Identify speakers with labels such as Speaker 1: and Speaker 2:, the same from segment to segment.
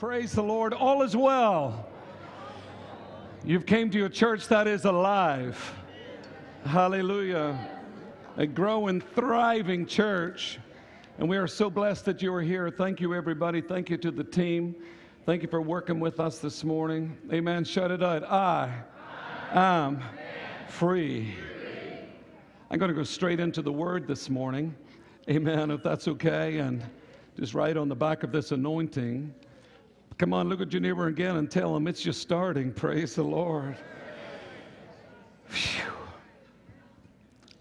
Speaker 1: Praise the Lord. All is well. You've came to a church that is alive. Hallelujah. A growing, thriving church. And we are so blessed that you are here. Thank you, everybody. Thank you to the team. Thank you for working with us this morning. Amen. Shut it out. I am free. I'm going to go straight into the word this morning. Amen. If that's okay. And just right on the back of this anointing. Come on, look at your neighbor again and tell him it's just starting. Praise the Lord. Whew.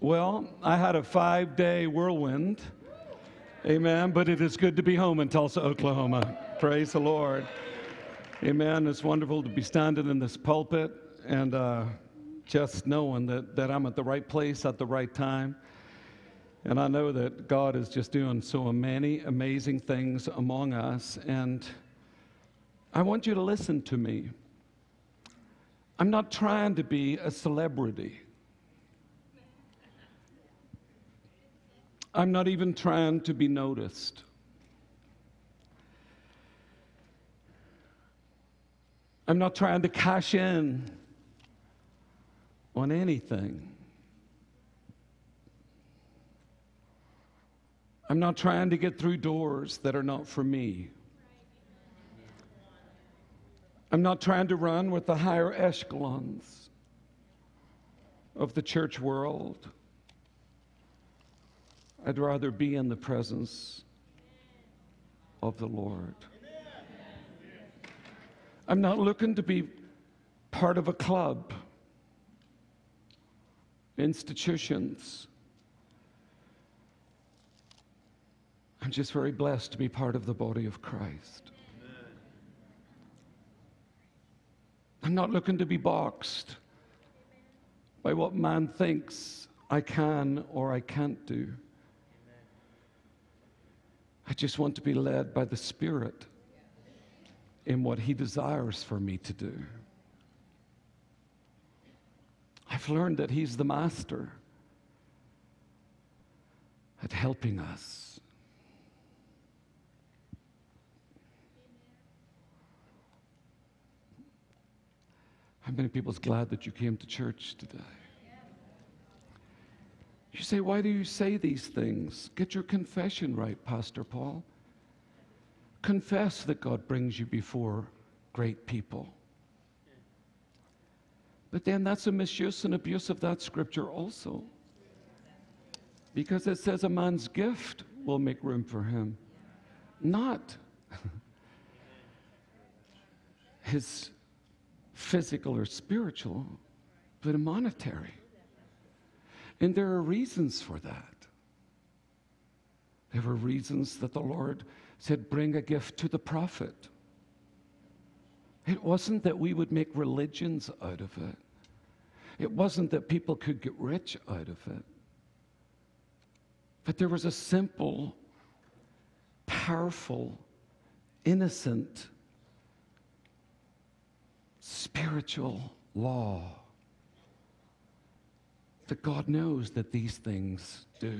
Speaker 1: Well, I had a five day whirlwind. Amen. But it is good to be home in Tulsa, Oklahoma. Praise the Lord. Amen. It's wonderful to be standing in this pulpit and uh, just knowing that, that I'm at the right place at the right time. And I know that God is just doing so many amazing things among us. And I want you to listen to me. I'm not trying to be a celebrity. I'm not even trying to be noticed. I'm not trying to cash in on anything. I'm not trying to get through doors that are not for me. I'm not trying to run with the higher echelons of the church world. I'd rather be in the presence of the Lord. I'm not looking to be part of a club, institutions. I'm just very blessed to be part of the body of Christ. I'm not looking to be boxed by what man thinks I can or I can't do. I just want to be led by the Spirit in what He desires for me to do. I've learned that He's the master at helping us. How many people's glad that you came to church today? You say, why do you say these things? Get your confession right, Pastor Paul. Confess that God brings you before great people. But then that's a misuse and abuse of that scripture also. Because it says a man's gift will make room for him, not his physical or spiritual, but a monetary. And there are reasons for that. There were reasons that the Lord said, Bring a gift to the prophet. It wasn't that we would make religions out of it, it wasn't that people could get rich out of it. But there was a simple, powerful, innocent spiritual law that God knows that these things do.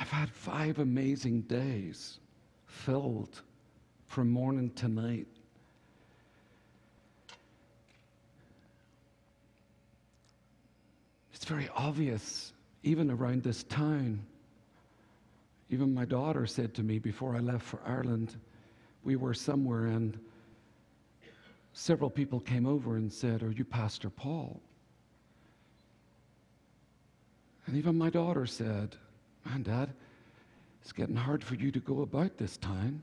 Speaker 1: I've had five amazing days filled from morning to night. It's very obvious, even around this town. Even my daughter said to me before I left for Ireland, we were somewhere and several people came over and said, Are you Pastor Paul? And even my daughter said, Man, Dad, it's getting hard for you to go about this time.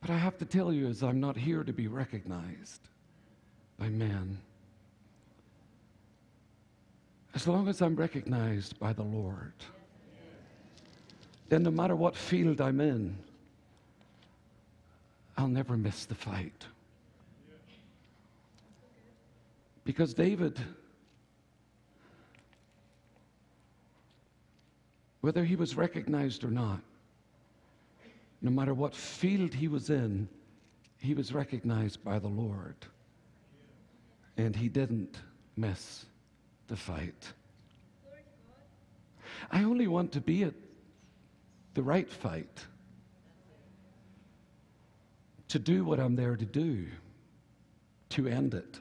Speaker 1: But I have to tell you, as I'm not here to be recognized by men. As long as I'm recognized by the Lord, then no matter what field I'm in, I'll never miss the fight. Because David, whether he was recognized or not, no matter what field he was in, he was recognized by the Lord. And he didn't miss the fight. I only want to be at the right fight, to do what I'm there to do, to end it.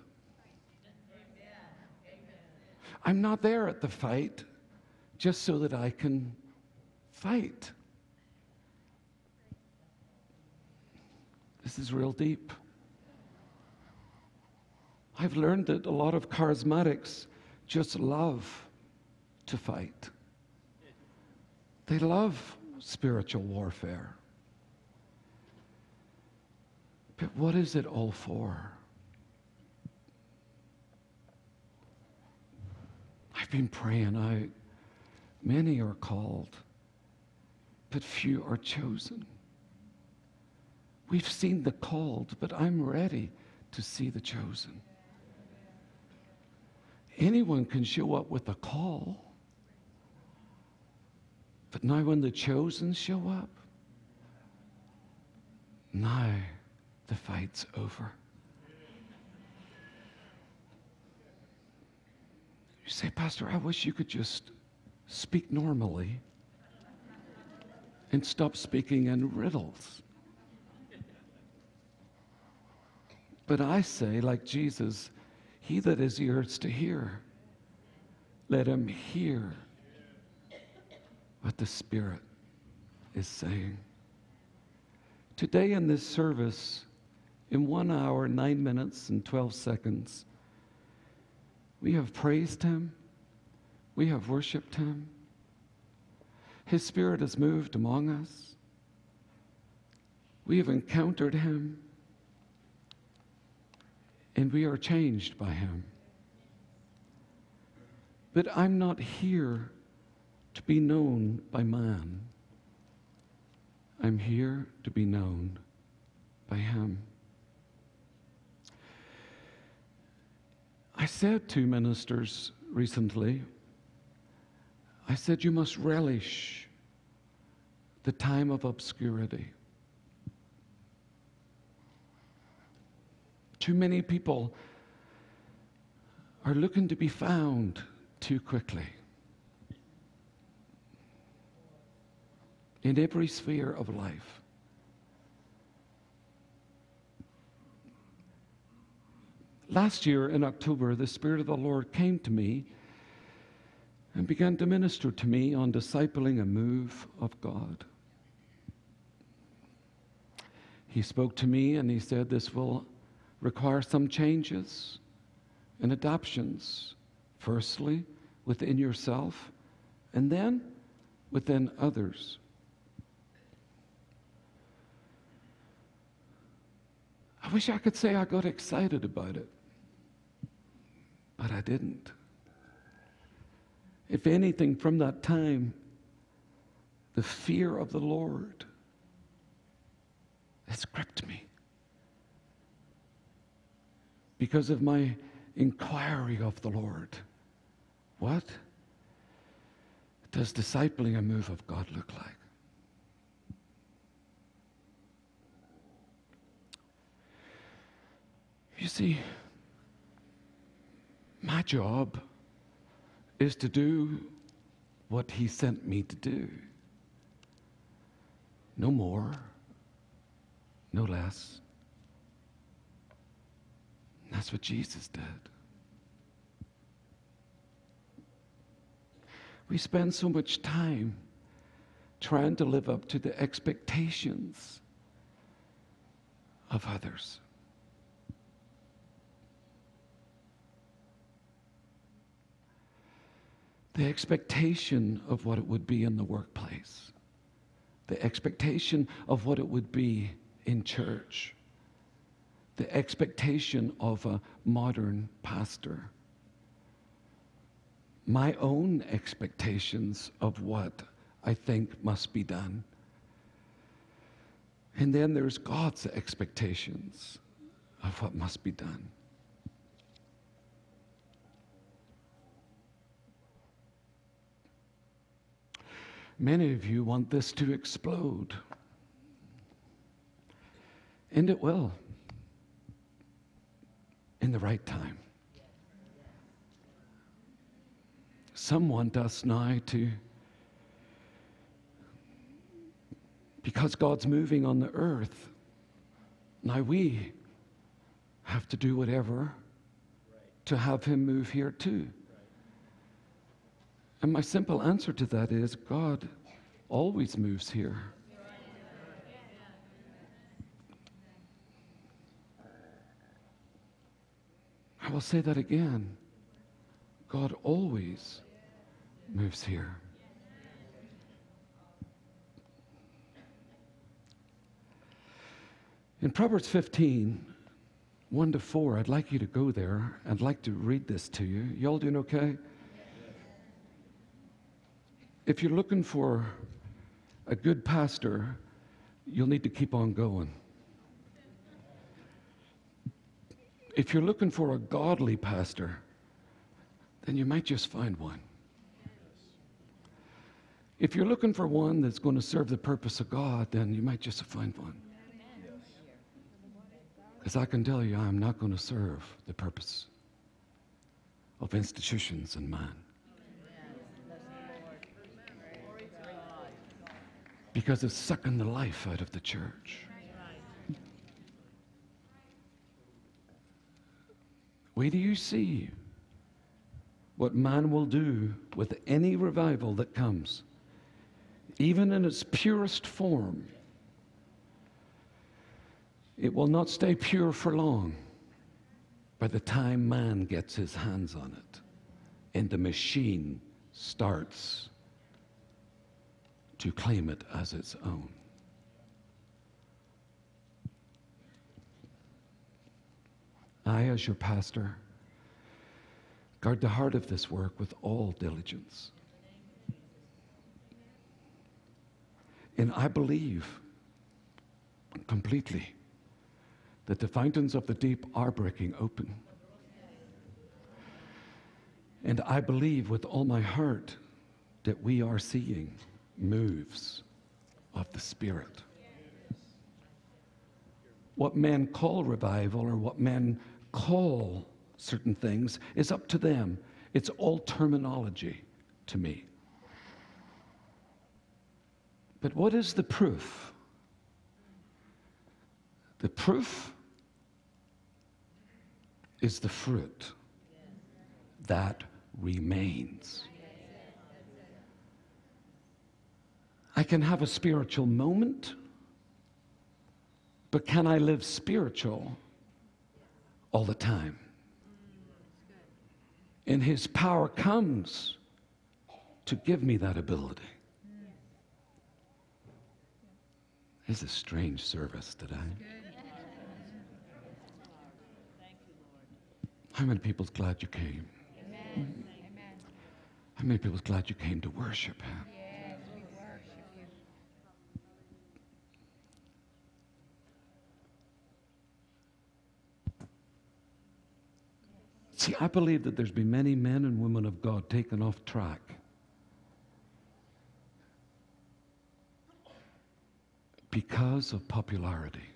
Speaker 1: I'm not there at the fight just so that I can fight. This is real deep. I've learned that a lot of charismatics just love to fight. They love spiritual warfare. But what is it all for? I've been praying out. Many are called, but few are chosen. We've seen the called, but I'm ready to see the chosen. Anyone can show up with a call. But now, when the chosen show up, now the fight's over. You say, Pastor, I wish you could just speak normally and stop speaking in riddles. But I say, like Jesus, he that has ears to hear, let him hear what the Spirit is saying. Today, in this service, in one hour, nine minutes, and 12 seconds, we have praised Him, we have worshiped Him. His Spirit has moved among us. We have encountered Him, and we are changed by Him. But I'm not here to be known by man. I'm here to be known by Him. I said to ministers recently, I said, you must relish the time of obscurity. Too many people are looking to be found too quickly. in every sphere of life. Last year in October, the Spirit of the Lord came to me and began to minister to me on discipling a move of God. He spoke to me and he said, This will require some changes and adoptions. Firstly, within yourself, and then within others. I wish I could say I got excited about it, but I didn't. If anything, from that time, the fear of the Lord has gripped me because of my inquiry of the Lord. What does discipling a move of God look like? You see, my job is to do what He sent me to do. No more, no less. That's what Jesus did. We spend so much time trying to live up to the expectations of others. the expectation of what it would be in the workplace, the expectation of what it would be in church, the expectation of a modern pastor, my own expectations of what I think must be done. And then there's God's expectations of what must be done. Many of you want this to explode. And it will in the right time. Someone does nigh to, because God's moving on the earth, now we have to do whatever to have Him move here too. And my simple answer to that is God always moves here. I will say that again. God always moves here. In Proverbs 15, 1 to 4, I'd like you to go there. I'd like to read this to you. Y'all doing okay? If you're looking for a good pastor, you'll need to keep on going. If you're looking for a godly pastor, then you might just find one. If you're looking for one that's going to serve the purpose of God, then you might just find one. Because I can tell you, I'm not going to serve the purpose of institutions and man. Because it's sucking the life out of the church. Wait do you see what man will do with any revival that comes, even in its purest form. It will not stay pure for long by the time man gets his hands on it and the machine starts to claim it as its own. I, as your pastor, guard the heart of this work with all diligence. And I believe completely that the fountains of the deep are breaking open. And I believe with all my heart that we are seeing moves of the Spirit. What men call revival or what men call certain things is up to them. It's all terminology to me. But what is the proof? The proof is the fruit that remains. I can have a spiritual moment, but can I live spiritual all the time? And His power comes to give me that ability. It's a strange service today. How many people's glad you came? Amen. How many people's glad you came to worship Him?
Speaker 2: Yes, we worship you.
Speaker 1: See, I believe that there's been many men and women of God taken off track. Because of popularity.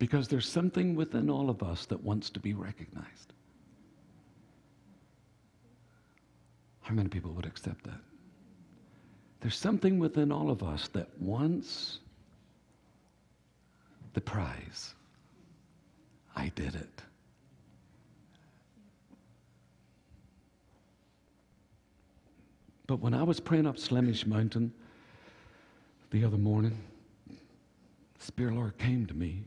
Speaker 1: Because there's something within all of us that wants to be recognized. How many people would accept that? There's something within all of us that wants the prize. I did it. But when I was praying up Slemish Mountain the other morning, the Spirit Lord came to me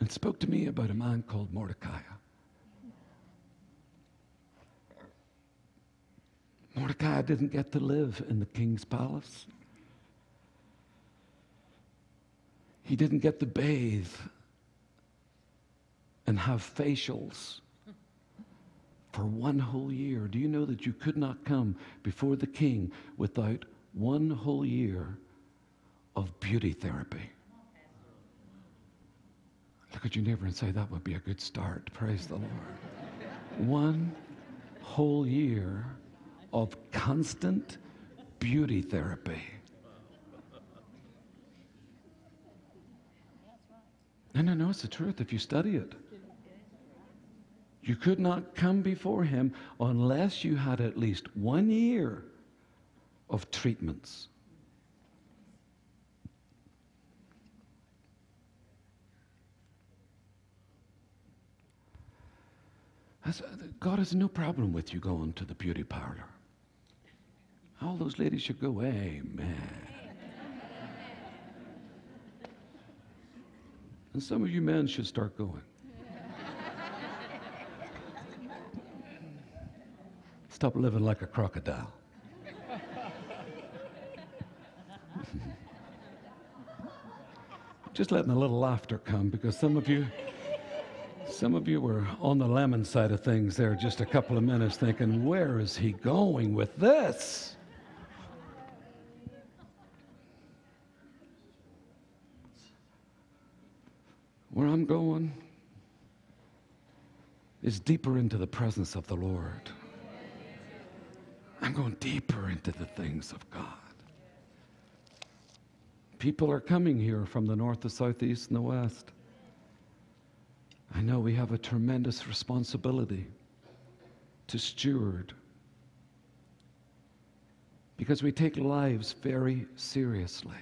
Speaker 1: and spoke to me about a man called Mordecai. Mordecai didn't get to live in the king's palace. He didn't get to bathe and have facials for one whole year. Do you know that you could not come before the king without one whole year of beauty therapy? Look at your neighbor and say, That would be a good start. Praise the Lord. One whole year of constant beauty therapy. No, no, no, it's the truth if you study it. You could not come before him unless you had at least one year of treatments. Uh, God has no problem with you going to the beauty parlor. All those ladies should go, Amen. and some of you men should start going. Stop living like a crocodile. Just letting a little laughter come because some of you. Some of you were on the lemon side of things there just a couple of minutes thinking, where is he going with this? Where I'm going is deeper into the presence of the Lord. I'm going deeper into the things of God. People are coming here from the north, the south, the east, and the west. I know we have a tremendous responsibility to steward because we take lives very seriously.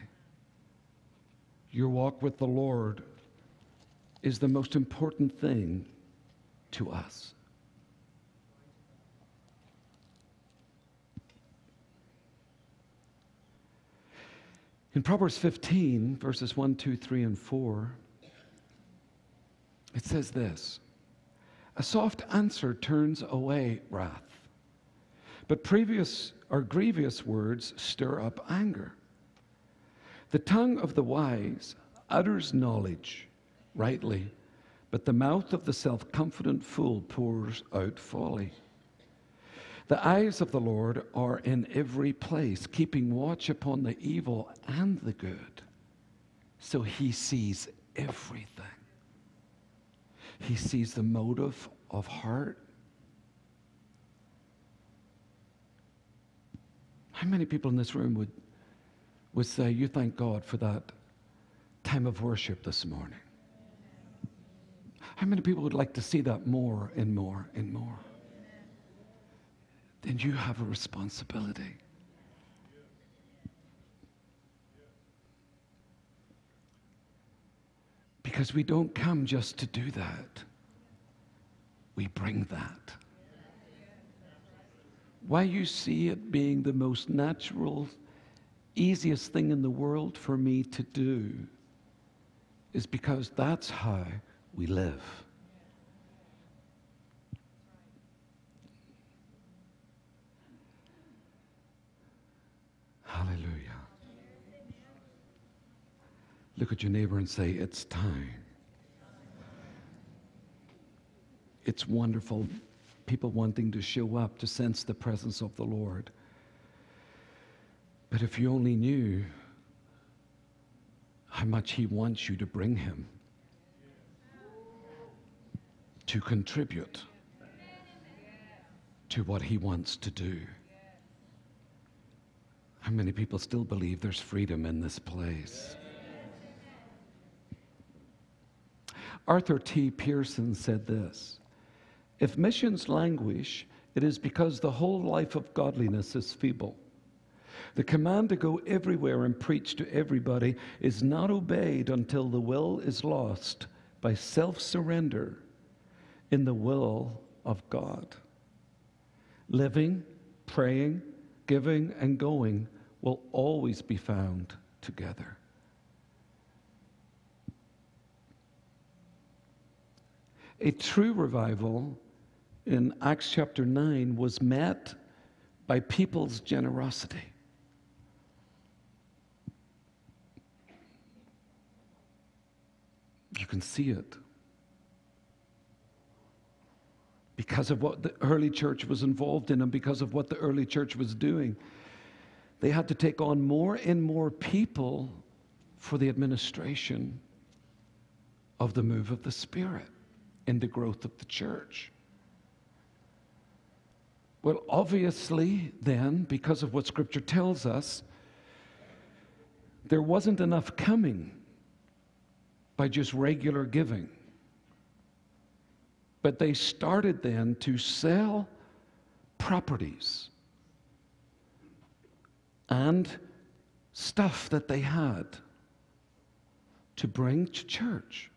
Speaker 1: Your walk with the Lord is the most important thing to us. In Proverbs 15, verses 1, 2, 3, and 4, it says this A soft answer turns away wrath, but previous or grievous words stir up anger. The tongue of the wise utters knowledge rightly, but the mouth of the self confident fool pours out folly. The eyes of the Lord are in every place, keeping watch upon the evil and the good. So he sees everything. He sees the motive of heart. How many people in this room would, would say, You thank God for that time of worship this morning? How many people would like to see that more and more and more? Then you have a responsibility. Because we don't come just to do that, we bring that. Why you see it being the most natural, easiest thing in the world for me to do is because that's how we live. Hallelujah. Look at your neighbor and say, It's time. It's wonderful, people wanting to show up to sense the presence of the Lord. But if you only knew how much He wants you to bring Him, to contribute to what He wants to do. How many people still believe there's freedom in this place? Arthur T. Pierson said this If missions languish, it is because the whole life of godliness is feeble. The command to go everywhere and preach to everybody is not obeyed until the will is lost by self surrender in the will of God. Living, praying, giving, and going will always be found together. A true revival in Acts chapter 9 was met by people's generosity. You can see it. Because of what the early church was involved in and because of what the early church was doing, they had to take on more and more people for the administration of the move of the Spirit in the growth of the church. Well, obviously, then, because of what Scripture tells us, there wasn't enough coming by just regular giving. But they started then to sell properties and stuff that they had to bring to church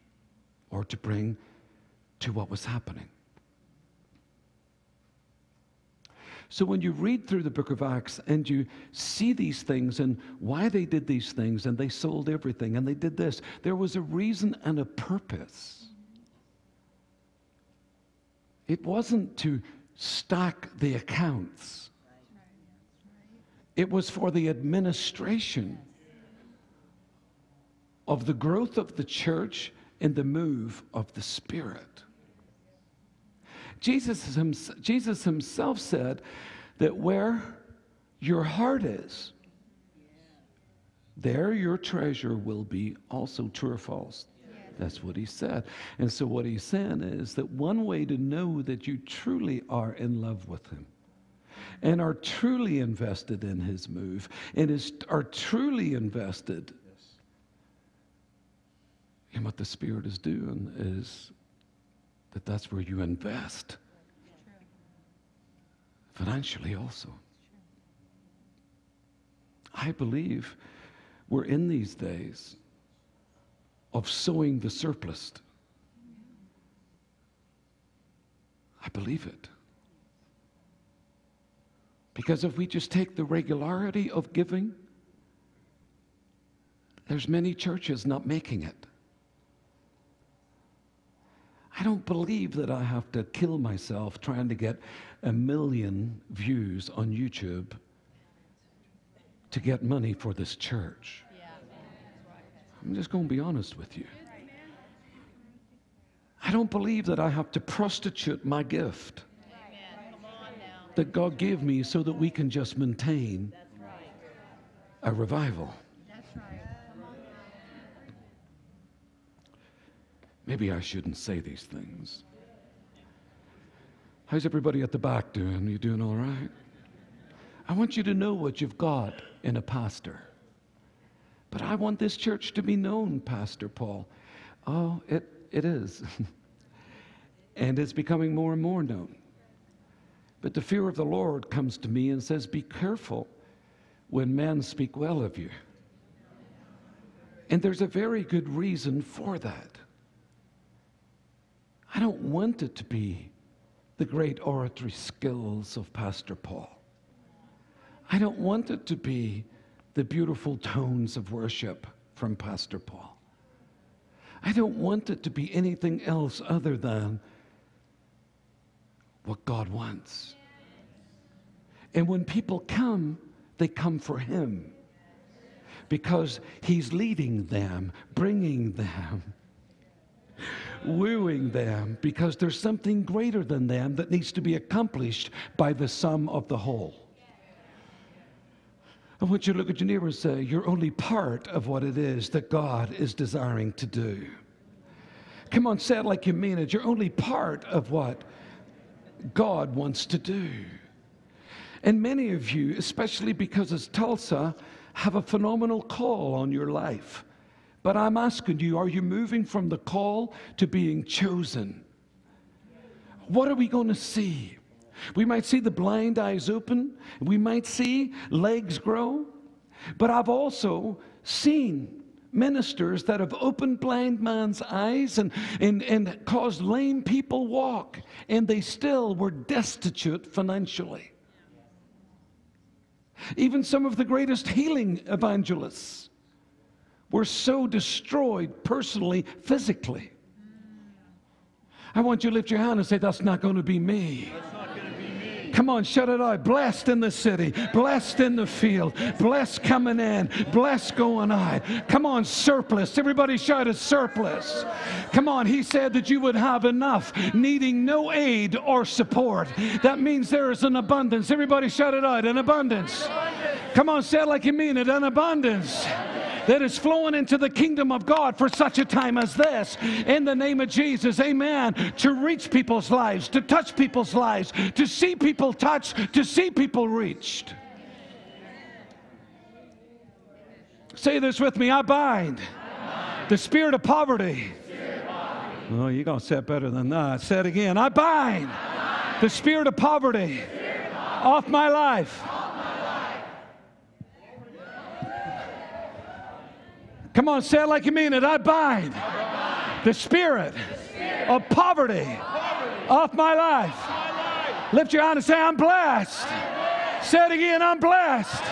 Speaker 1: or to bring to what was happening. So when you read through the book of Acts and you see these things and why they did these things and they sold everything and they did this, there was a reason and a purpose. It wasn't to stack the accounts, it was for the administration of the growth of the church and the move of the Spirit. Jesus, Jesus himself said that where your heart is, there your treasure will be also true or false. That's what he said. And so, what he's saying is that one way to know that you truly are in love with him and are truly invested in his move and is, are truly invested in what the Spirit is doing is that that's where you invest financially also. I believe we're in these days of sowing the surplus. I believe it. Because if we just take the regularity of giving, there's many churches not making it. I don't believe that I have to kill myself trying to get a million views on YouTube to get money for this church. I'm just going to be honest with you. I don't believe that I have to prostitute my gift that God gave me so that we can just maintain a revival. Maybe I shouldn't say these things. How's everybody at the back doing? You doing all right? I want you to know what you've got in a pastor. But I want this church to be known, Pastor Paul. Oh, it, it is. and it's becoming more and more known. But the fear of the Lord comes to me and says, Be careful when men speak well of you. And there's a very good reason for that. I don't want it to be the great oratory skills of Pastor Paul. I don't want it to be the beautiful tones of worship from Pastor Paul. I don't want it to be anything else other than what God wants. And when people come, they come for Him because He's leading them, bringing them wooing them because there's something greater than them that needs to be accomplished by the sum of the whole. I want you to look at your neighbor and say, You're only part of what it is that God is desiring to do. Come on, say it like you mean it. You're only part of what God wants to do. And many of you, especially because it's Tulsa, have a phenomenal call on your life. But I'm asking you, are you moving from the call to being chosen? What are we going to see? We might see the blind eyes open, we might see legs grow, but I've also seen ministers that have opened blind man's eyes and, and, and caused lame people walk, and they still were destitute financially. Even some of the greatest healing evangelists were so destroyed personally, physically. I want you to lift your hand and say, That's not going to be me. Come on, shut it out. Blessed in the city, blessed in the field, blessed coming in, blessed going out. Come on, surplus. Everybody shout a surplus. Come on, he said that you would have enough, needing no aid or support. That means there is an abundance. Everybody shout it out an abundance. Come on, say it like you mean it an abundance that is flowing into the kingdom of God for such a time as this. In the name of Jesus, amen. To reach people's lives, to touch people's lives, to see people touched, to see people reached. Say this with me I bind, the spirit of poverty. Oh, you're going to say it better than that. Say it again. I bind, the spirit of poverty, off my life. Come on, say it like you mean it. I bind, the, spirit of poverty, off my life. Lift your hand and say, I'm blessed. Say it again, I'm blessed.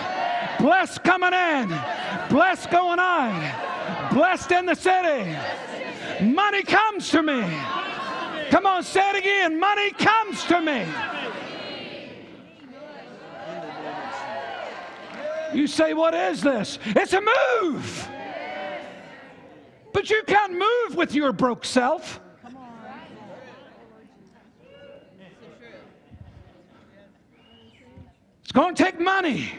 Speaker 1: Blessed coming in, blessed going on, blessed in the city. Money comes to me. Come on, say it again. Money comes to me. You say, What is this? It's a move. But you can't move with your broke self. It's going to take money.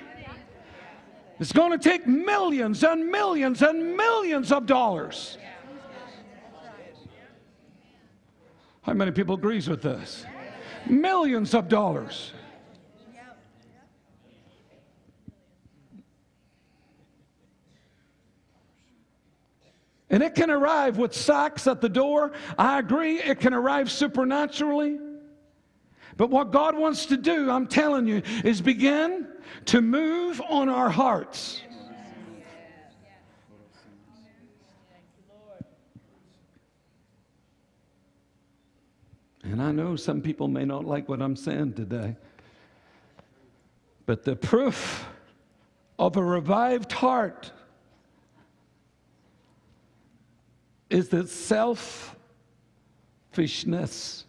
Speaker 1: It's going to take millions and millions and millions of dollars. How many people agrees with this? Millions of dollars. And it can arrive with socks at the door. I agree, it can arrive supernaturally. But what God wants to do, I'm telling you, is begin to move on our hearts. And I know some people may not like what I'm saying today, but the proof of a revived heart is that selfishness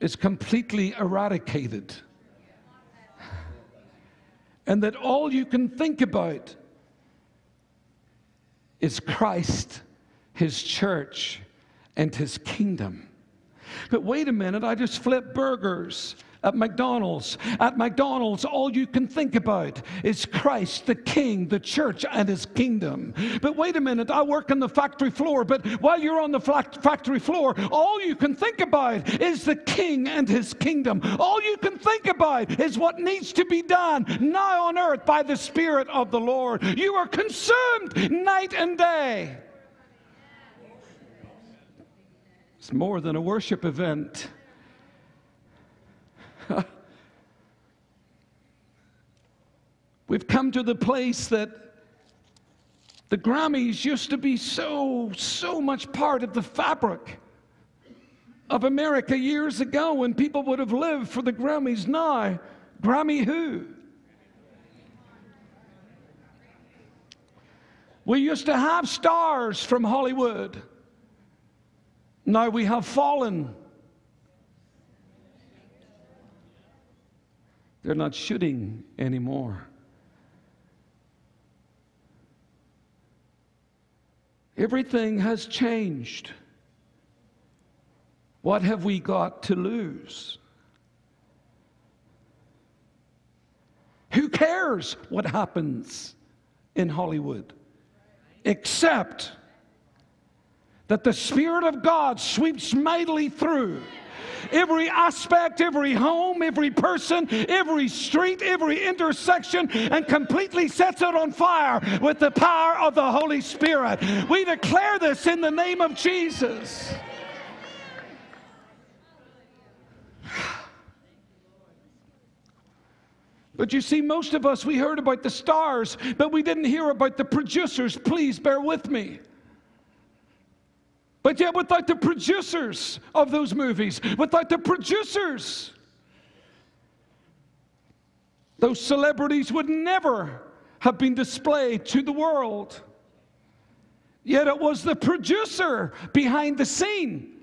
Speaker 1: is completely eradicated. And that all you can think about is Christ, His church, and His kingdom. But wait a minute, I just flipped burgers at McDonald's. At McDonald's, all you can think about is Christ, the King, the church, and his kingdom. But wait a minute, I work on the factory floor, but while you're on the factory floor, all you can think about is the King and his kingdom. All you can think about is what needs to be done now on earth by the Spirit of the Lord. You are consumed night and day. It's more than a worship event. We've come to the place that the Grammys used to be so, so much part of the fabric of America years ago when people would have lived for the Grammys. Now, Grammy who? We used to have stars from Hollywood. Now we have fallen. They're not shooting anymore. Everything has changed. What have we got to lose? Who cares what happens in Hollywood? Except that the Spirit of God sweeps mightily through every aspect, every home, every person, every street, every intersection, and completely sets it on fire with the power of the Holy Spirit. We declare this in the name of Jesus. But you see, most of us, we heard about the stars, but we didn't hear about the producers. Please bear with me. But yet, without the producers of those movies, without the producers, those celebrities would never have been displayed to the world. Yet it was the producer behind the scene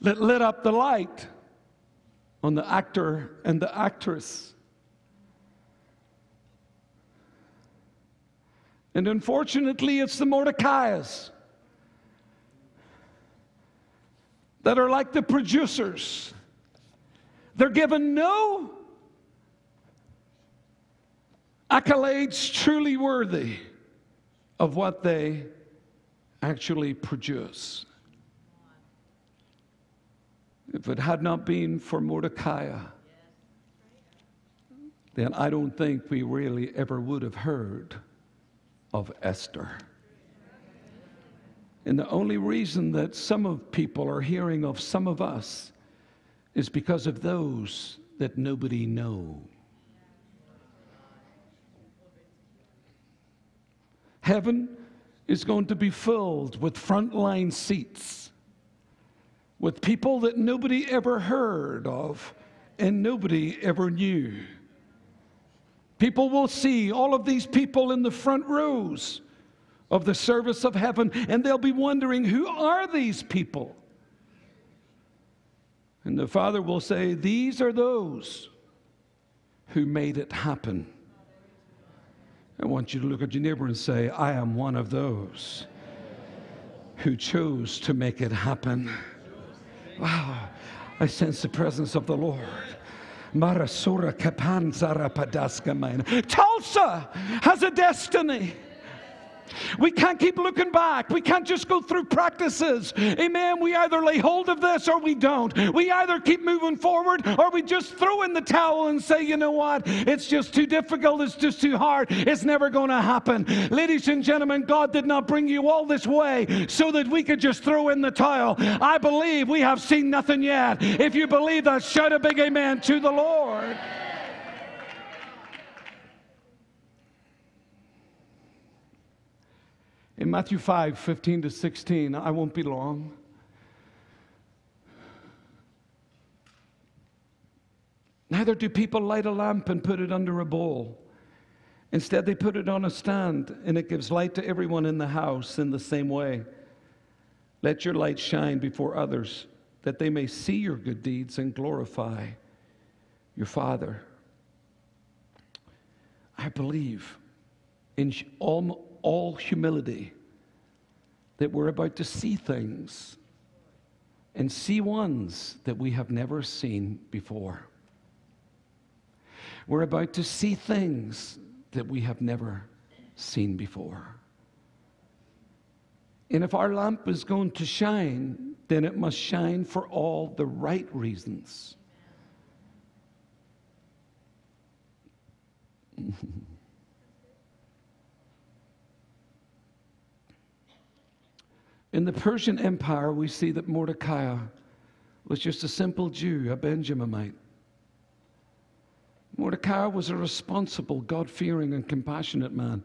Speaker 1: that lit up the light on the actor and the actress. And unfortunately, it's the Mordecai's that are like the producers. They're given no accolades truly worthy of what they actually produce. If it had not been for Mordecai, then I don't think we really ever would have heard of Esther. And the only reason that some of people are hearing of some of us is because of those that nobody know. Heaven is going to be filled with frontline seats, with people that nobody ever heard of and nobody ever knew. People will see all of these people in the front rows of the service of heaven, and they'll be wondering, who are these people? And the Father will say, These are those who made it happen. I want you to look at your neighbor and say, I am one of those who chose to make it happen. Wow, I sense the presence of the Lord. Marasura Kapanzara Padaska Tulsa has a destiny. We can't keep looking back. We can't just go through practices. Amen. We either lay hold of this or we don't. We either keep moving forward or we just throw in the towel and say, you know what? It's just too difficult. It's just too hard. It's never going to happen. Ladies and gentlemen, God did not bring you all this way so that we could just throw in the towel. I believe we have seen nothing yet. If you believe that, shout a big amen to the Lord. In Matthew 5 15 to 16, I won't be long. Neither do people light a lamp and put it under a bowl. Instead, they put it on a stand, and it gives light to everyone in the house in the same way. Let your light shine before others, that they may see your good deeds and glorify your Father. I believe in all all humility that we're about to see things and see ones that we have never seen before. We're about to see things that we have never seen before. And if our lamp is going to shine, then it must shine for all the right reasons. In the Persian Empire, we see that Mordecai was just a simple Jew, a Benjaminite. Mordecai was a responsible, God fearing, and compassionate man.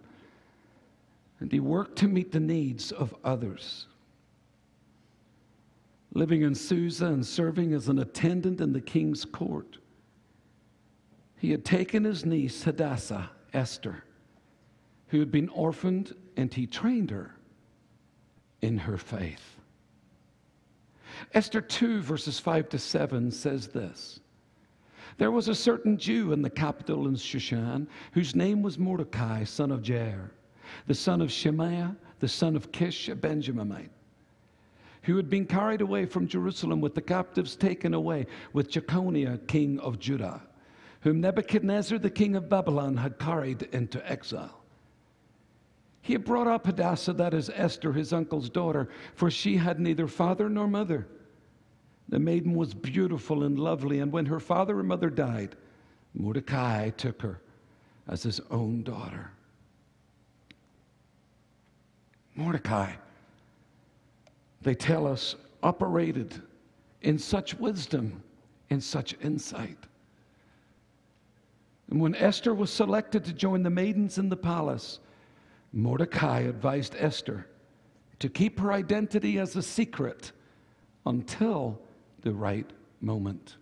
Speaker 1: And he worked to meet the needs of others. Living in Susa and serving as an attendant in the king's court, he had taken his niece, Hadassah, Esther, who had been orphaned, and he trained her in her faith. Esther 2, verses 5 to 7 says this There was a certain Jew in the capital in Shushan whose name was Mordecai, son of Jair, the son of Shemaiah, the son of Kish, a Benjaminite, who had been carried away from Jerusalem with the captives taken away with Jeconiah, king of Judah, whom Nebuchadnezzar, the king of Babylon, had carried into exile. He had brought up Hadassah, that is Esther, his uncle's daughter, for she had neither father nor mother. The maiden was beautiful and lovely, and when her father and mother died, Mordecai took her as his own daughter. Mordecai, they tell us, operated in such wisdom, in such insight. And when Esther was selected to join the maidens in the palace, Mordecai advised Esther to keep her identity as a secret until the right moment.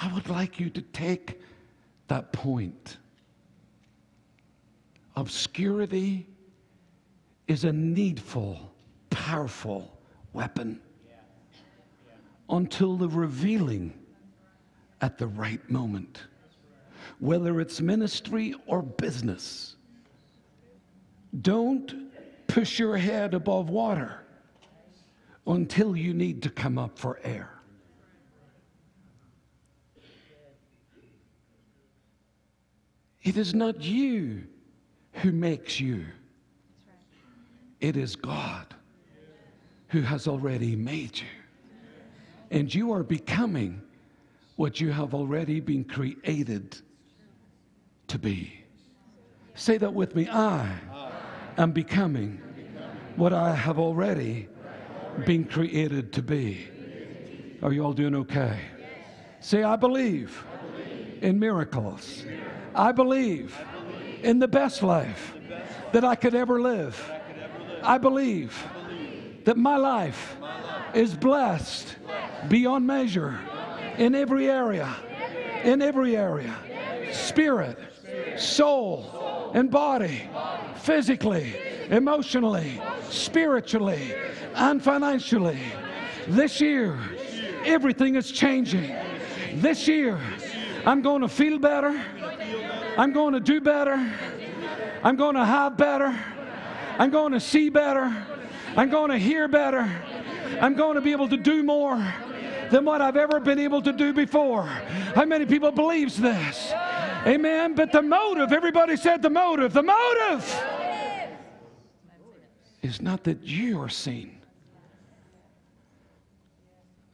Speaker 1: I would like you to take that point. Obscurity is a needful, powerful weapon until the revealing at the right moment, whether it's ministry or business. Don't push your head above water until you need to come up for air. It is not you who makes you, it is God who has already made you. And you are becoming what you have already been created to be. Say that with me. I am becoming what I have already been created to be. Are you all doing okay? Say, I believe in miracles. I believe in the best life that I could ever live. I believe that my life is blessed beyond measure in every area, in every area spirit, soul, and body, physically, emotionally, spiritually, and financially. This year, everything is changing. This year, I'm going to feel better. I'm going to do better. I'm going to have better. I'm going to see better. I'm going to hear better. I'm going to be able to do more than what I've ever been able to do before. How many people believes this? Amen. But the motive, everybody said the motive. The motive is not that you are seen.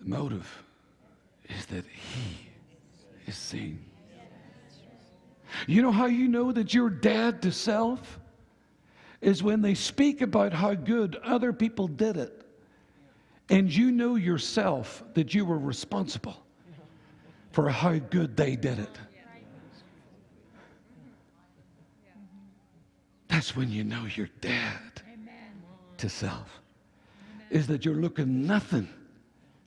Speaker 1: The motive is that He is seen. You know how you know that you're dead to self? Is when they speak about how good other people did it, and you know yourself that you were responsible for how good they did it. That's when you know you're dead to self. Is that you're looking nothing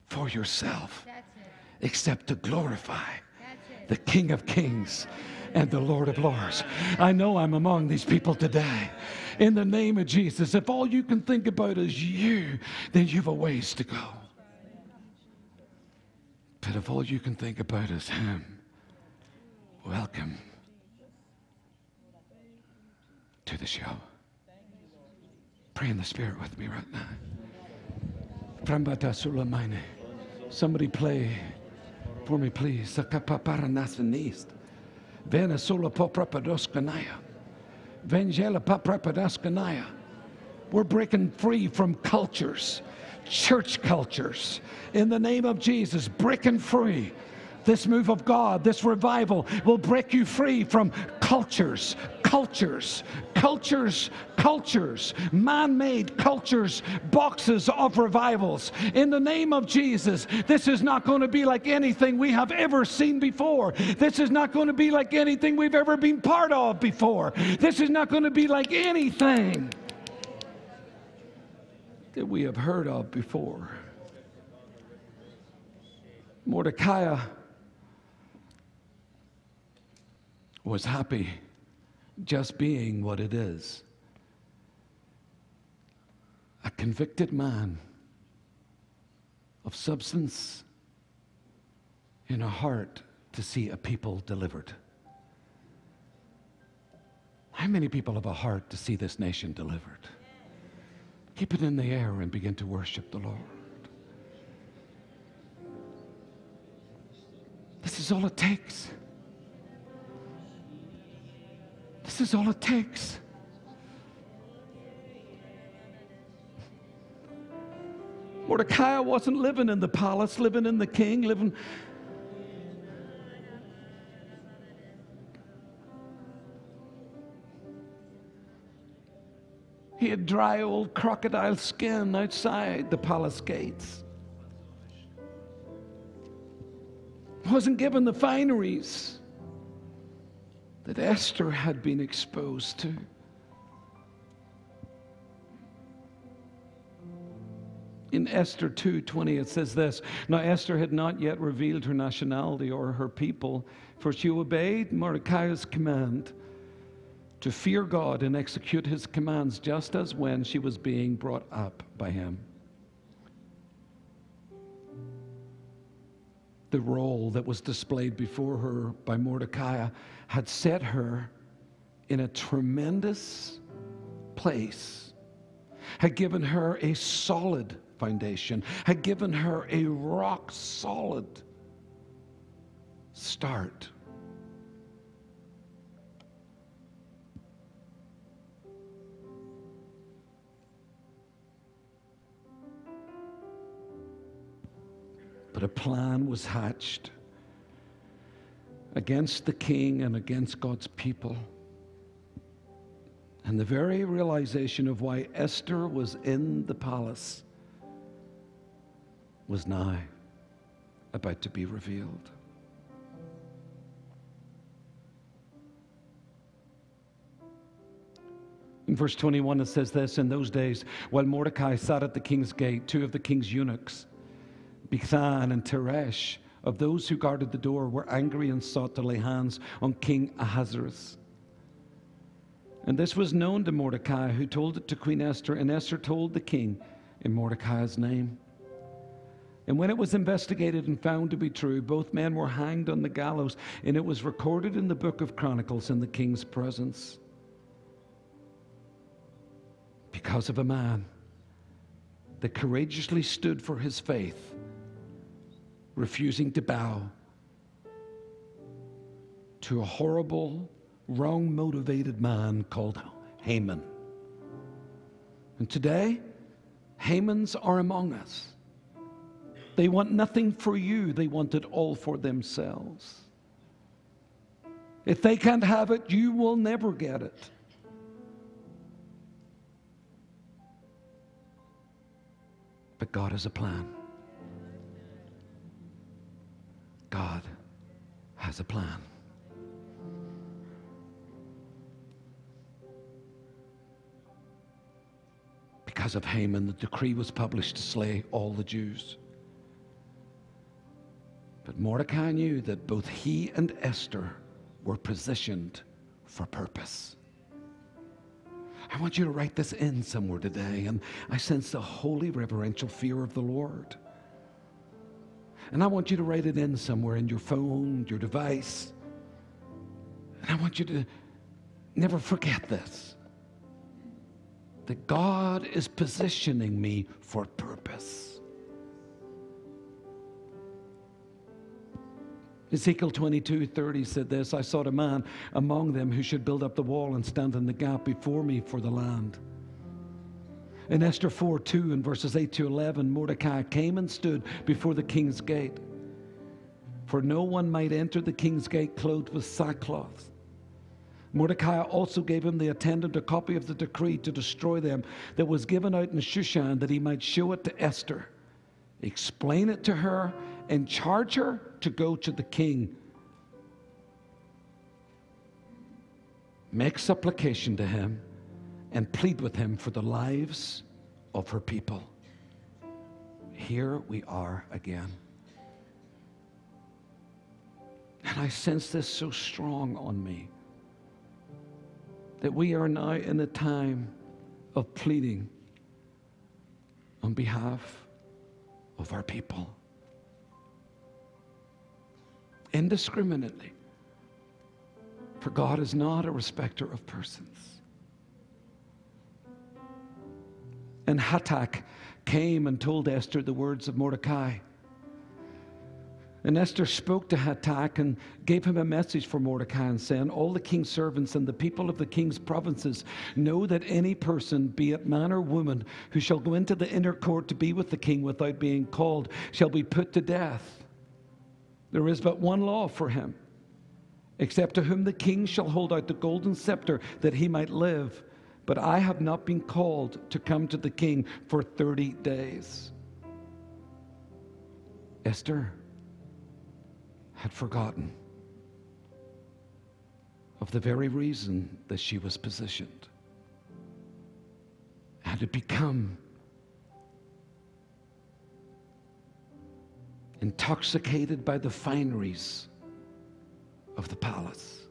Speaker 1: for yourself except to glorify the King of Kings and the Lord of Lords. I know I'm among these people today. In the name of Jesus, if all you can think about is you, then you've a ways to go. But if all you can think about is Him, welcome to the show. Pray in the Spirit with me right now. Somebody play for me, please. Vena sola poprapadoskanaya. Vengela paprapadoskanaya. We're breaking free from cultures, church cultures. In the name of Jesus, breaking free. This move of God, this revival will break you free from cultures, cultures, cultures, cultures, man made cultures, boxes of revivals. In the name of Jesus, this is not going to be like anything we have ever seen before. This is not going to be like anything we've ever been part of before. This is not going to be like anything that we have heard of before. Mordecai was happy just being what it is a convicted man of substance in a heart to see a people delivered. How many people have a heart to see this nation delivered? Keep it in the air and begin to worship the Lord. This is all it takes. This is all it takes. Mordecai wasn't living in the palace, living in the king, living. He had dry old crocodile skin outside the palace gates. Wasn't given the fineries that Esther had been exposed to. In Esther 2:20 it says this, now Esther had not yet revealed her nationality or her people, for she obeyed Mordecai's command to fear God and execute his commands just as when she was being brought up by him. the role that was displayed before her by Mordecai had set her in a tremendous place, had given her a solid foundation, had given her a rock solid start. But a plan was hatched against the king and against God's people. And the very realization of why Esther was in the palace was now about to be revealed. In verse 21, it says this In those days, while Mordecai sat at the king's gate, two of the king's eunuchs, Bigthan and Teresh, of those who guarded the door, were angry and sought to lay hands on King Ahasuerus. And this was known to Mordecai, who told it to Queen Esther, and Esther told the king in Mordecai's name. And when it was investigated and found to be true, both men were hanged on the gallows, and it was recorded in the book of Chronicles in the king's presence. Because of a man that courageously stood for his faith, refusing to bow to a horrible, wrong motivated man called Haman. And today, Hamans are among us. They want nothing for you, they want it all for themselves. If they can't have it, you will never get it. But God has a plan. God has a plan. Because of Haman, the decree was published to slay all the Jews. But Mordecai knew that both he and Esther were positioned for purpose. I want you to write this in somewhere today, and I sense a holy reverential fear of the Lord. And I want you to write it in somewhere in your phone, your device. And I want you to never forget this that God is positioning me for purpose. Ezekiel 22 30 said this I sought a man among them who should build up the wall and stand in the gap before me for the land. In Esther 4 2 and verses 8 to 11, Mordecai came and stood before the king's gate. For no one might enter the king's gate clothed with sackcloth. Mordecai also gave him the attendant a copy of the decree to destroy them that was given out in Shushan that he might show it to Esther, explain it to her, and charge her to go to the king. Make supplication to him and plead with him for the lives of her people. Here we are again. And I sense this so strong on me that we are now in a time of pleading on behalf of our people indiscriminately. For God is not a respecter of persons. And Hatak came and told Esther the words of Mordecai. And Esther spoke to Hatak and gave him a message for Mordecai and saying, All the king's servants and the people of the king's provinces know that any person, be it man or woman, who shall go into the inner court to be with the king without being called, shall be put to death. There is but one law for him, except to whom the king shall hold out the golden scepter that he might live. But I have not been called to come to the king for 30 days. Esther had forgotten of the very reason that she was positioned. Had it become intoxicated by the fineries of the palace.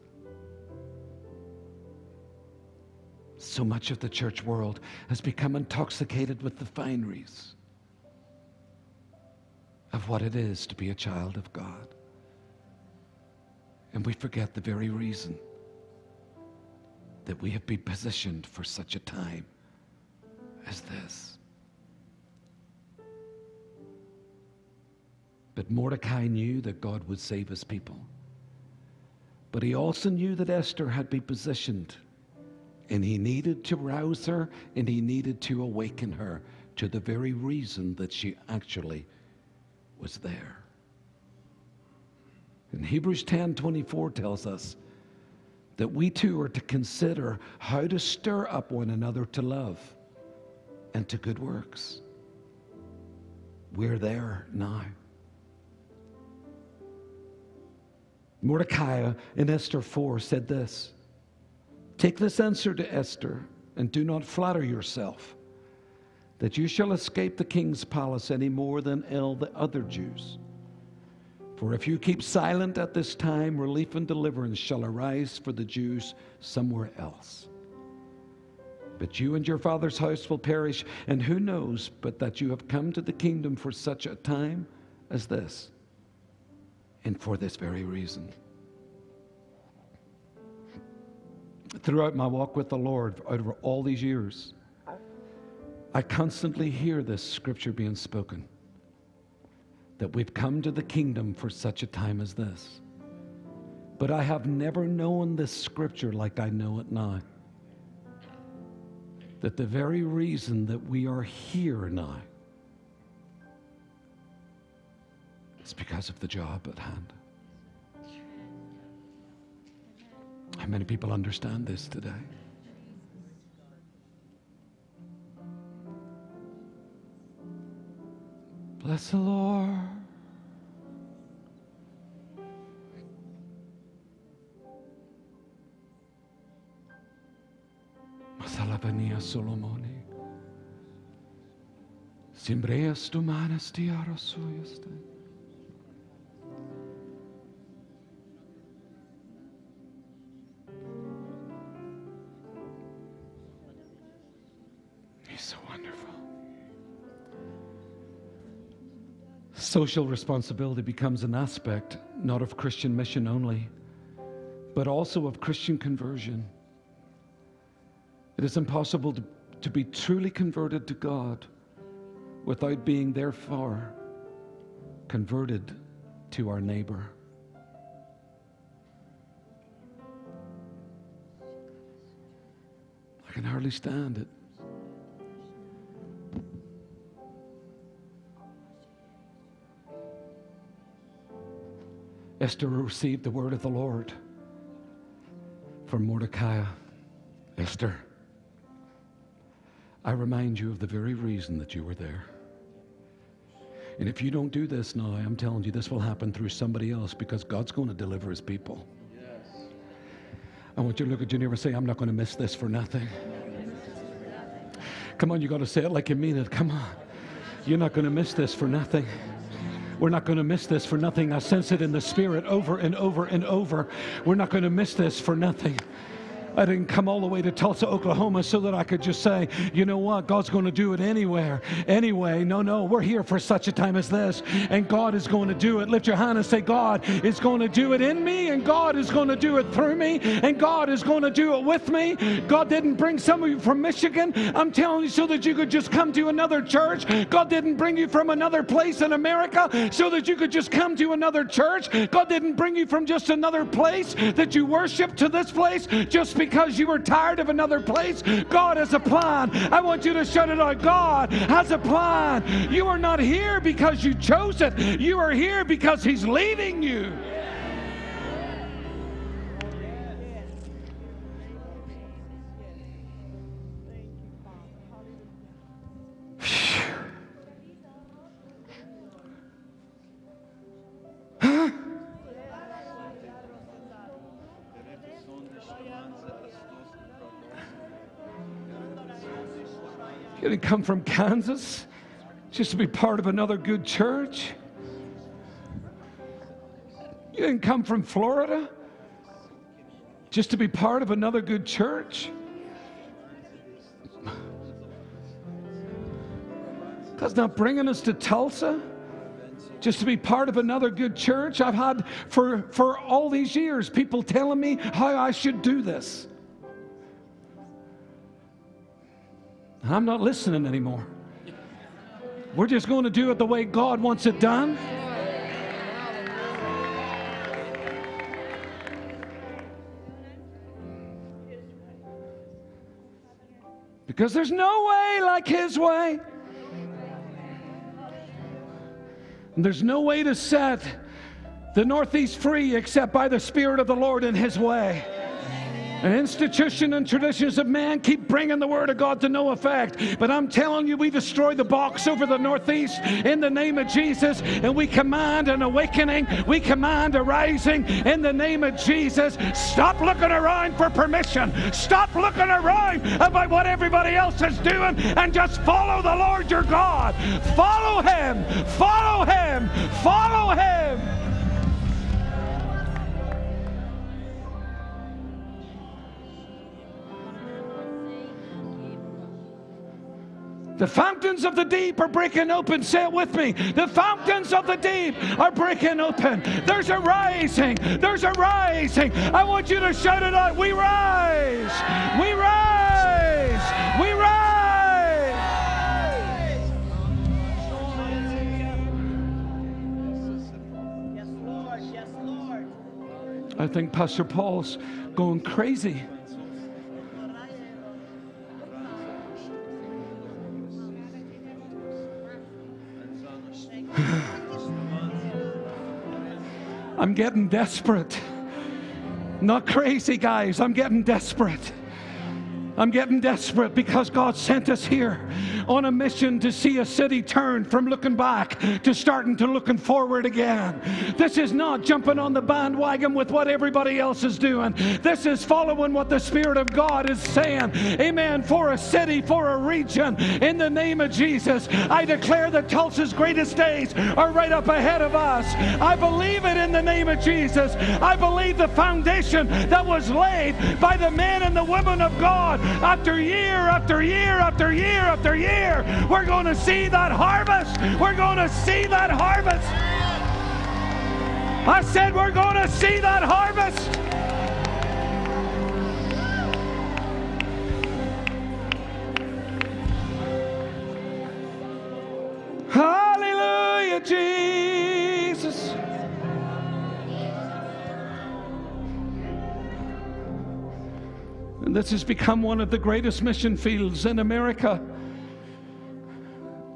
Speaker 1: So much of the church world has become intoxicated with the fineries of what it is to be a child of God. And we forget the very reason that we have been positioned for such a time as this. But Mordecai knew that God would save his people. But he also knew that Esther had been positioned, and he needed to rouse her and he needed to awaken her to the very reason that she actually was there. And Hebrews 10 24 tells us that we too are to consider how to stir up one another to love and to good works. We're there now. Mordecai in Esther 4 said this Take this answer to Esther and do not flatter yourself that you shall escape the king's palace any more than all the other Jews. For if you keep silent at this time, relief and deliverance shall arise for the Jews somewhere else. But you and your father's house will perish, and who knows but that you have come to the kingdom for such a time as this, and for this very reason. Throughout my walk with the Lord, over all these years, I constantly hear this scripture being spoken that we've come to the kingdom for such a time as this. But I have never known this scripture like I know it now. That the very reason that we are here now is because of the job at hand. How many people understand this today? Bless the Lord. Masalavania Solomoni. Simbreas tu manas tiaros suyaste. Social responsibility becomes an aspect not of Christian mission only, but also of Christian conversion. It is impossible to, to be truly converted to God without being, therefore, converted to our neighbor. I can hardly stand it. Esther received the word of the Lord from Mordecai. Esther, I remind you of the very reason that you were there. And if you don't do this now, I'm telling you, this will happen through somebody else because God's going to deliver his people. I want you to look at your neighbor and say, I'm not going to miss this for nothing. Come on, you got to say it like you mean it. Come on. You're not going to miss this for nothing. We're not going to miss this for nothing. I sense it in the spirit over and over and over. We're not going to miss this for nothing. I didn't come all the way to Tulsa, Oklahoma so that I could just say, you know what, God's going to do it anywhere. Anyway, no, no, we're here for such a time as this, and God is going to do it. Lift your hand and say, God is going to do it in me, and God is going to do it through me, and God is going to do it with me. God didn't bring some of you from Michigan, I'm telling you, so that you could just come to another church. God didn't bring you from another place in America so that you could just come to another church. God didn't bring you from just another place that you worship to this place just because you were tired of another place. God has a plan. I want you to shut it out. God has a plan. You are not here because you chose it, you are here because He's leading you. You didn't come from Kansas just to be part of another good church. You didn't come from Florida just to be part of another good church. God's not bringing us to Tulsa just to be part of another good church. I've had for, for all these years people telling me how I should do this. I'm not listening anymore. We're just going to do it the way God wants it done. Because there's no way like His way. And there's no way to set the Northeast free except by the Spirit of the Lord in His way. Institution and traditions of man keep bringing the word of God to no effect. But I'm telling you, we destroy the box over the northeast in the name of Jesus, and we command an awakening. We command a rising in the name of Jesus. Stop looking around for permission. Stop looking around about what everybody else is doing, and just follow the Lord your God. Follow Him. Follow Him. Follow Him. The fountains of the deep are breaking open. Say it with me. The fountains of the deep are breaking open. There's a rising. There's a rising. I want you to shout it out. We rise. We rise. We rise.
Speaker 3: Yes, Lord. Yes, Lord.
Speaker 1: I think Pastor Paul's going crazy. I'm getting desperate. Not crazy, guys. I'm getting desperate. I'm getting desperate because God sent us here on a mission to see a city turn from looking back to starting to looking forward again. This is not jumping on the bandwagon with what everybody else is doing. This is following what the Spirit of God is saying. Amen. For a city, for a region. In the name of Jesus, I declare that Tulsa's greatest days are right up ahead of us. I believe it in the name of Jesus. I believe the foundation that was laid by the men and the women of God after year after year after year after year. We're going to see that harvest. We're going to see that harvest. I said, we're going to see that harvest. Hallelujah, Jesus. And this has become one of the greatest mission fields in America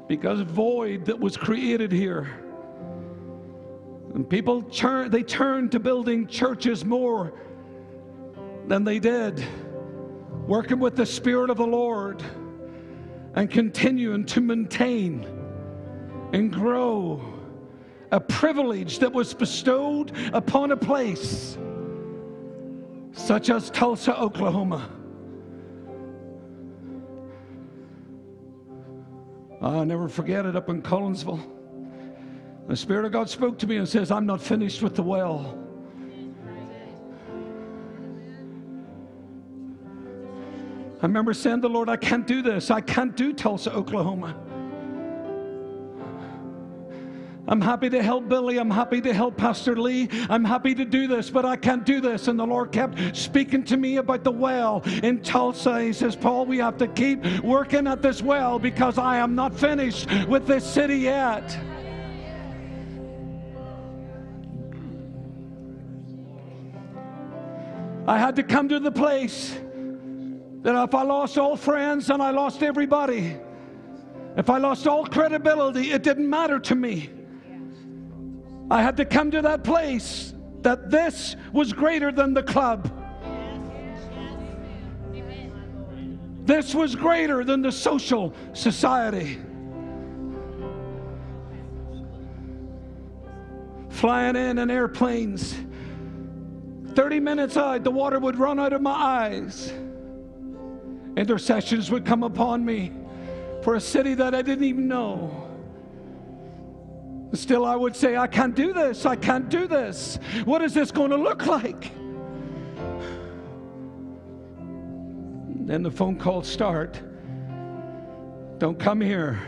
Speaker 1: because void that was created here. And people turn, they turned to building churches more than they did, working with the Spirit of the Lord and continuing to maintain and grow a privilege that was bestowed upon a place such as Tulsa, Oklahoma. I'll never forget it up in Collinsville. The Spirit of God spoke to me and says, I'm not finished with the well. I remember saying to the Lord, I can't do this. I can't do Tulsa, Oklahoma. I'm happy to help Billy. I'm happy to help Pastor Lee. I'm happy to do this, but I can't do this. And the Lord kept speaking to me about the well in Tulsa. He says, Paul, we have to keep working at this well because I am not finished with this city yet. I had to come to the place that if I lost all friends and I lost everybody, if I lost all credibility, it didn't matter to me. I had to come to that place that this was greater than the club. This was greater than the social society. Flying in in airplanes. 30 minutes out, the water would run out of my eyes. Intercessions would come upon me for a city that I didn't even know. Still, I would say, I can't do this. I can't do this. What is this going to look like? Then the phone calls start. Don't come here.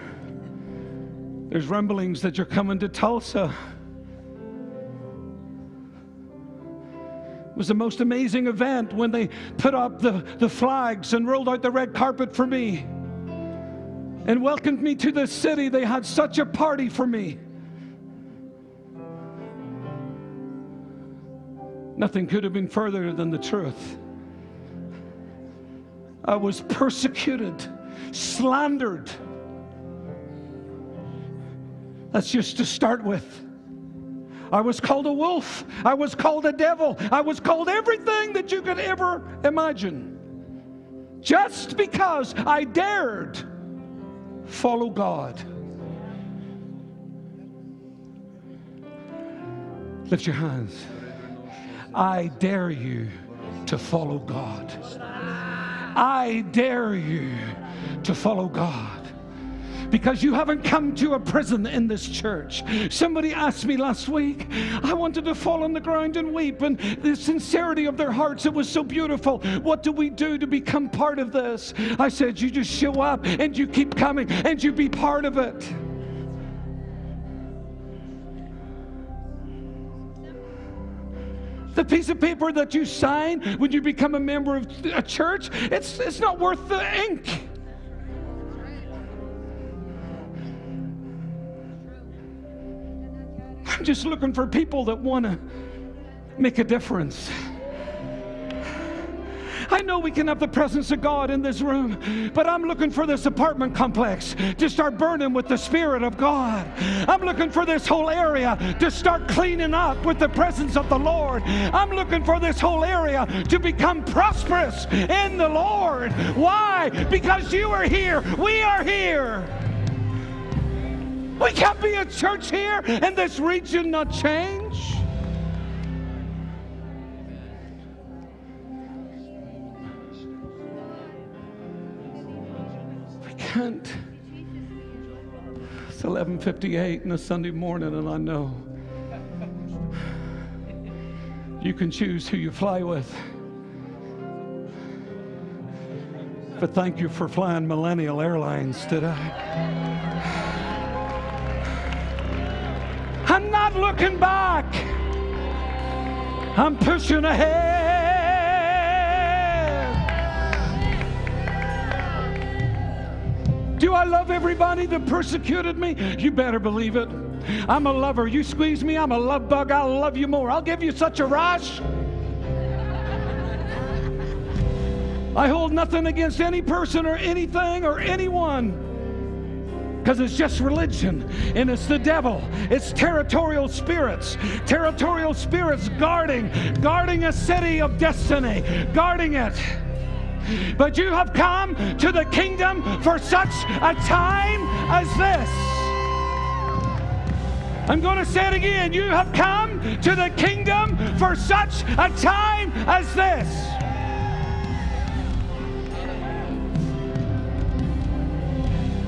Speaker 1: There's rumblings that you're coming to Tulsa. It was the most amazing event when they put up the, the flags and rolled out the red carpet for me and welcomed me to this city. They had such a party for me. Nothing could have been further than the truth. I was persecuted, slandered. That's just to start with. I was called a wolf. I was called a devil. I was called everything that you could ever imagine. Just because I dared follow God. Lift your hands. I dare you to follow God. I dare you to follow God because you haven't come to a prison in this church. Somebody asked me last week, I wanted to fall on the ground and weep, and the sincerity of their hearts, it was so beautiful. What do we do to become part of this? I said, You just show up and you keep coming and you be part of it. The piece of paper that you sign when you become a member of a church, it's, it's not worth the ink. I'm just looking for people that want to make a difference. I know we can have the presence of God in this room, but I'm looking for this apartment complex to start burning with the Spirit of God. I'm looking for this whole area to start cleaning up with the presence of the Lord. I'm looking for this whole area to become prosperous in the Lord. Why? Because you are here, we are here. We can't be a church here and this region not change. We can't. It's 11:58 on a Sunday morning, and I know you can choose who you fly with. But thank you for flying Millennial Airlines today. I'm not looking back. I'm pushing ahead. Do I love everybody that persecuted me? You better believe it. I'm a lover. You squeeze me, I'm a love bug. I'll love you more. I'll give you such a rush. I hold nothing against any person or anything or anyone because it's just religion and it's the devil it's territorial spirits territorial spirits guarding guarding a city of destiny guarding it but you have come to the kingdom for such a time as this I'm going to say it again. You have come to the kingdom for such a time as this.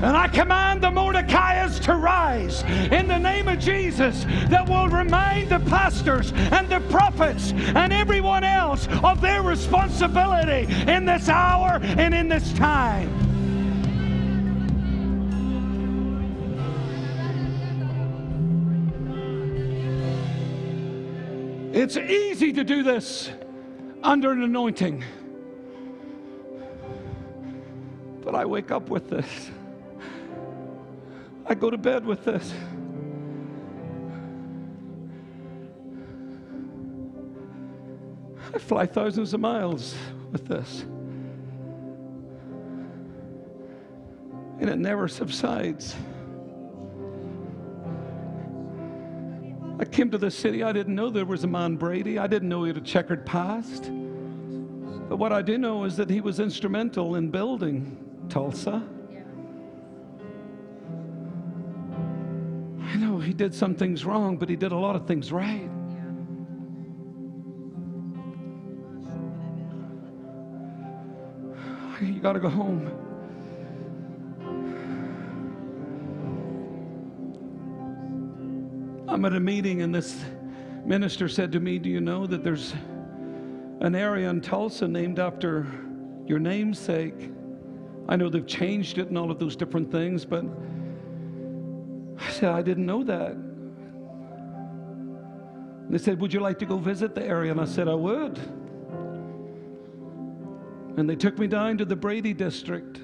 Speaker 1: And I command the Mordecai's to rise in the name of Jesus that will remind the pastors and the prophets and everyone else of their responsibility in this hour and in this time. It's easy to do this under an anointing. But I wake up with this. I go to bed with this. I fly thousands of miles with this. And it never subsides. I came to this city, I didn't know there was a man Brady. I didn't know he had a checkered past. But what I do know is that he was instrumental in building Tulsa. I know he did some things wrong, but he did a lot of things right. You got to go home. I'm at a meeting, and this minister said to me, Do you know that there's an area in Tulsa named after your namesake? I know they've changed it and all of those different things, but I said, I didn't know that. They said, Would you like to go visit the area? And I said, I would. And they took me down to the Brady district.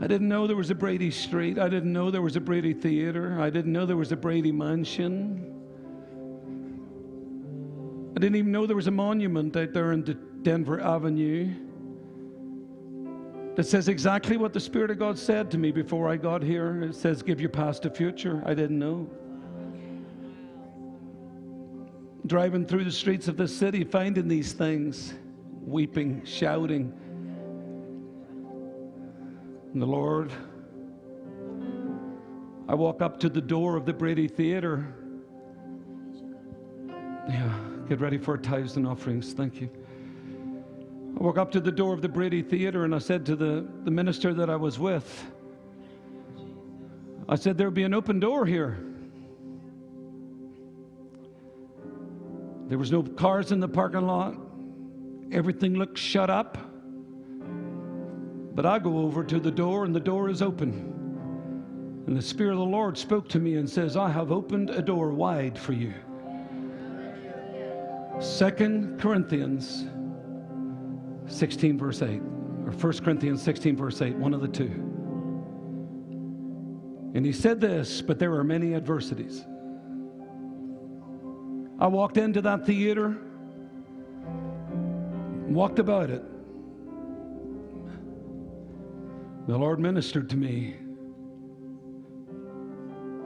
Speaker 1: I didn't know there was a Brady Street. I didn't know there was a Brady Theater. I didn't know there was a Brady Mansion. I didn't even know there was a monument out there in Denver Avenue. That says exactly what the Spirit of God said to me before I got here. It says, Give your past a future. I didn't know. Driving through the streets of this city, finding these things, weeping, shouting. And the Lord, I walk up to the door of the Brady Theater. Yeah, get ready for tithes and offerings. Thank you. I walk up to the door of the Brady Theater and I said to the, the minister that I was with, I said, There'll be an open door here. There was no cars in the parking lot. Everything looked shut up. But I go over to the door and the door is open. And the Spirit of the Lord spoke to me and says, I have opened a door wide for you. Second Corinthians 16, verse 8, or 1 Corinthians 16, verse 8, one of the two. And he said this, but there are many adversities. I walked into that theater, walked about it. The Lord ministered to me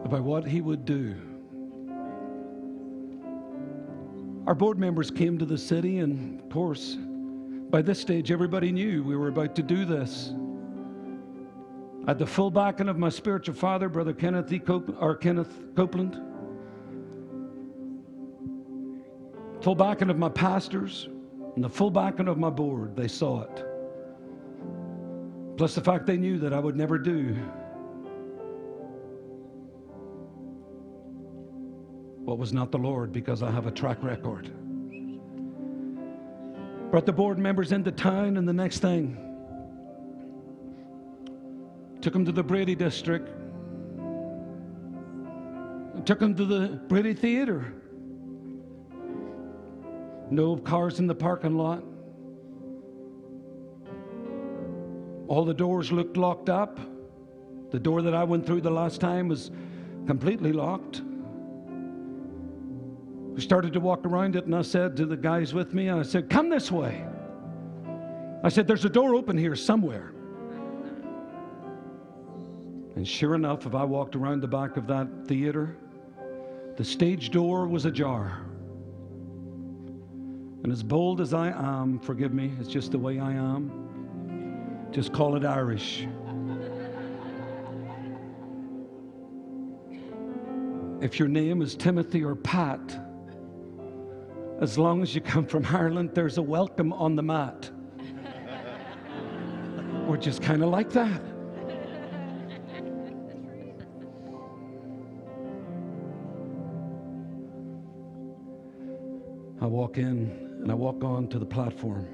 Speaker 1: about what He would do. Our board members came to the city, and of course, by this stage, everybody knew we were about to do this. I had the full backing of my spiritual father, Brother Kenneth, e. Cop- or Kenneth Copeland, full backing of my pastors, and the full backing of my board. They saw it. Plus the fact they knew that I would never do what was not the Lord because I have a track record. Brought the board members into town, and the next thing, took them to the Brady district, took them to the Brady Theater. No cars in the parking lot. All the doors looked locked up. The door that I went through the last time was completely locked. We started to walk around it, and I said to the guys with me, I said, Come this way. I said, There's a door open here somewhere. And sure enough, if I walked around the back of that theater, the stage door was ajar. And as bold as I am, forgive me, it's just the way I am, just call it Irish. If your name is Timothy or Pat, as long as you come from Ireland, there's a welcome on the mat. We're just kind of like that. I walk in and I walk on to the platform.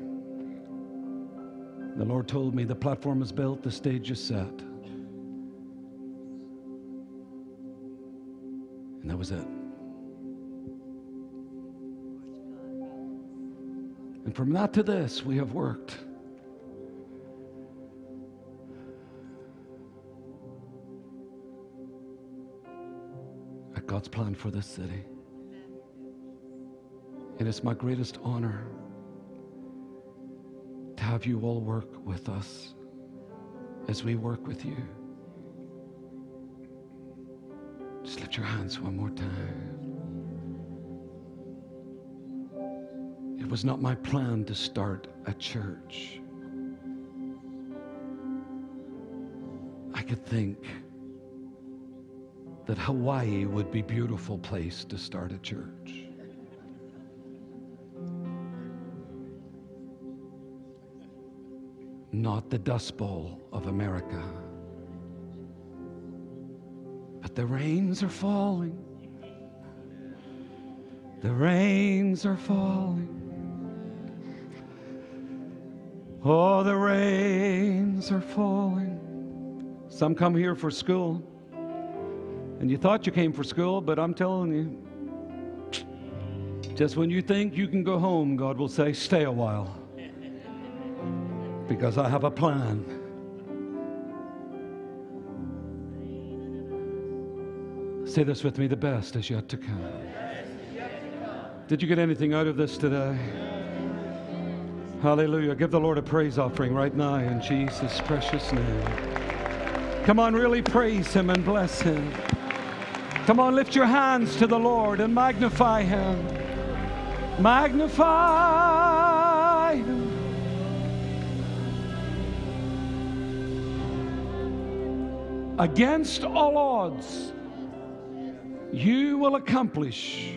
Speaker 1: The Lord told me the platform is built, the stage is set. And that was it. And from that to this, we have worked. At God's plan for this city. And it's my greatest honor to have you all work with us as we work with you. Just lift your hands one more time. It was not my plan to start a church. I could think that Hawaii would be a beautiful place to start a church. Not the Dust Bowl of America. But the rains are falling. The rains are falling. Oh, the rains are falling. Some come here for school. And you thought you came for school, but I'm telling you, just when you think you can go home, God will say, Stay a while. Because I have a plan. Say this with me the best is yet to come. Did you get anything out of this today? Hallelujah. Give the Lord a praise offering right now in Jesus' precious name. Come on, really praise Him and bless Him. Come on, lift your hands to the Lord and magnify Him. Magnify Him. Against all odds, you will accomplish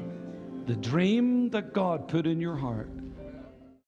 Speaker 1: the dream that God put in your heart.